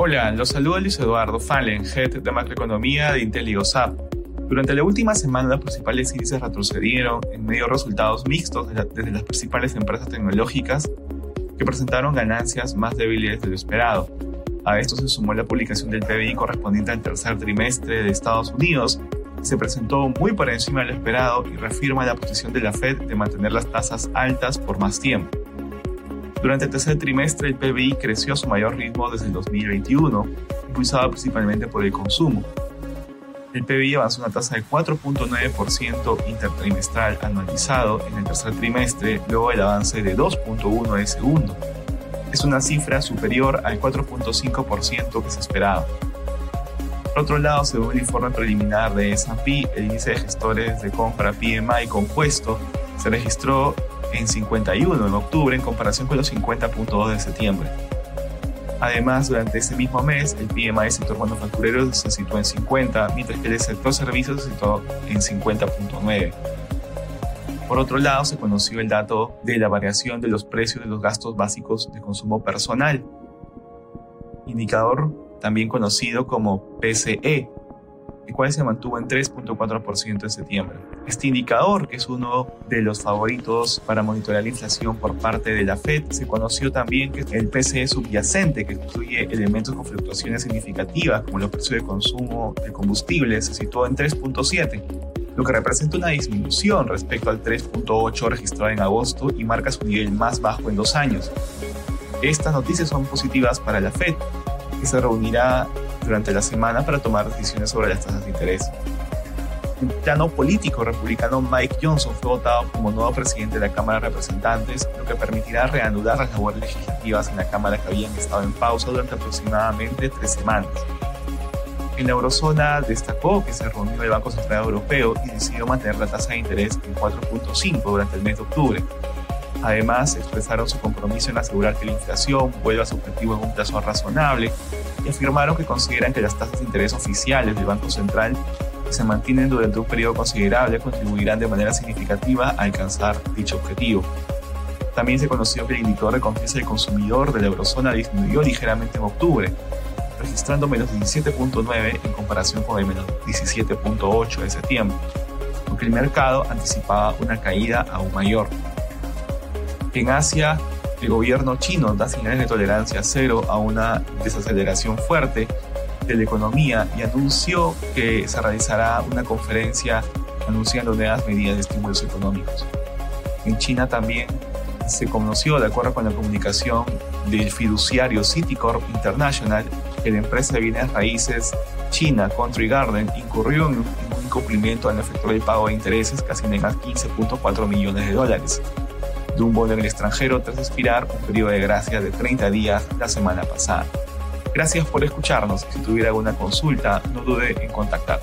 Hola, los saluda Luis Eduardo Fallen, Head de Macroeconomía de Intel y Durante la última semana, los principales índices retrocedieron en medio de resultados mixtos desde las principales empresas tecnológicas que presentaron ganancias más débiles de lo esperado. A esto se sumó la publicación del PBI correspondiente al tercer trimestre de Estados Unidos, se presentó muy por encima de lo esperado y reafirma la posición de la Fed de mantener las tasas altas por más tiempo. Durante el tercer trimestre, el PBI creció a su mayor ritmo desde el 2021, impulsado principalmente por el consumo. El PBI avanzó una tasa de 4.9% intertrimestral anualizado en el tercer trimestre, luego del avance de 2.1 de segundo. Es una cifra superior al 4.5% que se esperaba. Por otro lado, según el informe preliminar de S&P, el índice de gestores de compra PMI compuesto se registró en 51 en octubre en comparación con los 50.2 de septiembre. Además, durante ese mismo mes, el PMI del sector manufacturero se situó en 50, mientras que el sector servicios se situó en 50.9. Por otro lado, se conoció el dato de la variación de los precios de los gastos básicos de consumo personal, indicador también conocido como PCE, el cual se mantuvo en 3.4% en septiembre. Este indicador, que es uno de los favoritos para monitorear la inflación por parte de la Fed, se conoció también que el PCE subyacente, que incluye elementos con fluctuaciones significativas como los precios de consumo de combustibles, se situó en 3.7 lo que representa una disminución respecto al 3.8 registrado en agosto y marca su nivel más bajo en dos años. Estas noticias son positivas para la Fed, que se reunirá durante la semana para tomar decisiones sobre las tasas de interés. En plano político republicano, Mike Johnson fue votado como nuevo presidente de la Cámara de Representantes, lo que permitirá reanudar las labores legislativas en la Cámara que habían estado en pausa durante aproximadamente tres semanas. En la eurozona destacó que se reunió el Banco Central Europeo y decidió mantener la tasa de interés en 4.5 durante el mes de octubre. Además, expresaron su compromiso en asegurar que la inflación vuelva a su objetivo en un plazo razonable y afirmaron que consideran que las tasas de interés oficiales del Banco Central que se mantienen durante un periodo considerable contribuirán de manera significativa a alcanzar dicho objetivo. También se conoció que el indicador de confianza del consumidor de la eurozona disminuyó ligeramente en octubre, registrando menos 17.9 en comparación con el menos 17.8 de septiembre, aunque el mercado anticipaba una caída aún mayor. En Asia, el gobierno chino da señales de tolerancia cero a una desaceleración fuerte de la economía y anunció que se realizará una conferencia anunciando nuevas medidas de estímulos económicos. En China también se conoció, de acuerdo con la comunicación del fiduciario Citicorp International, que la empresa de bienes raíces China Country Garden incurrió en un incumplimiento al efecto del pago de intereses casi en 15.4 millones de dólares de un bono en el extranjero tras expirar un periodo de gracia de 30 días la semana pasada. Gracias por escucharnos. Si tuviera alguna consulta, no dude en contactar.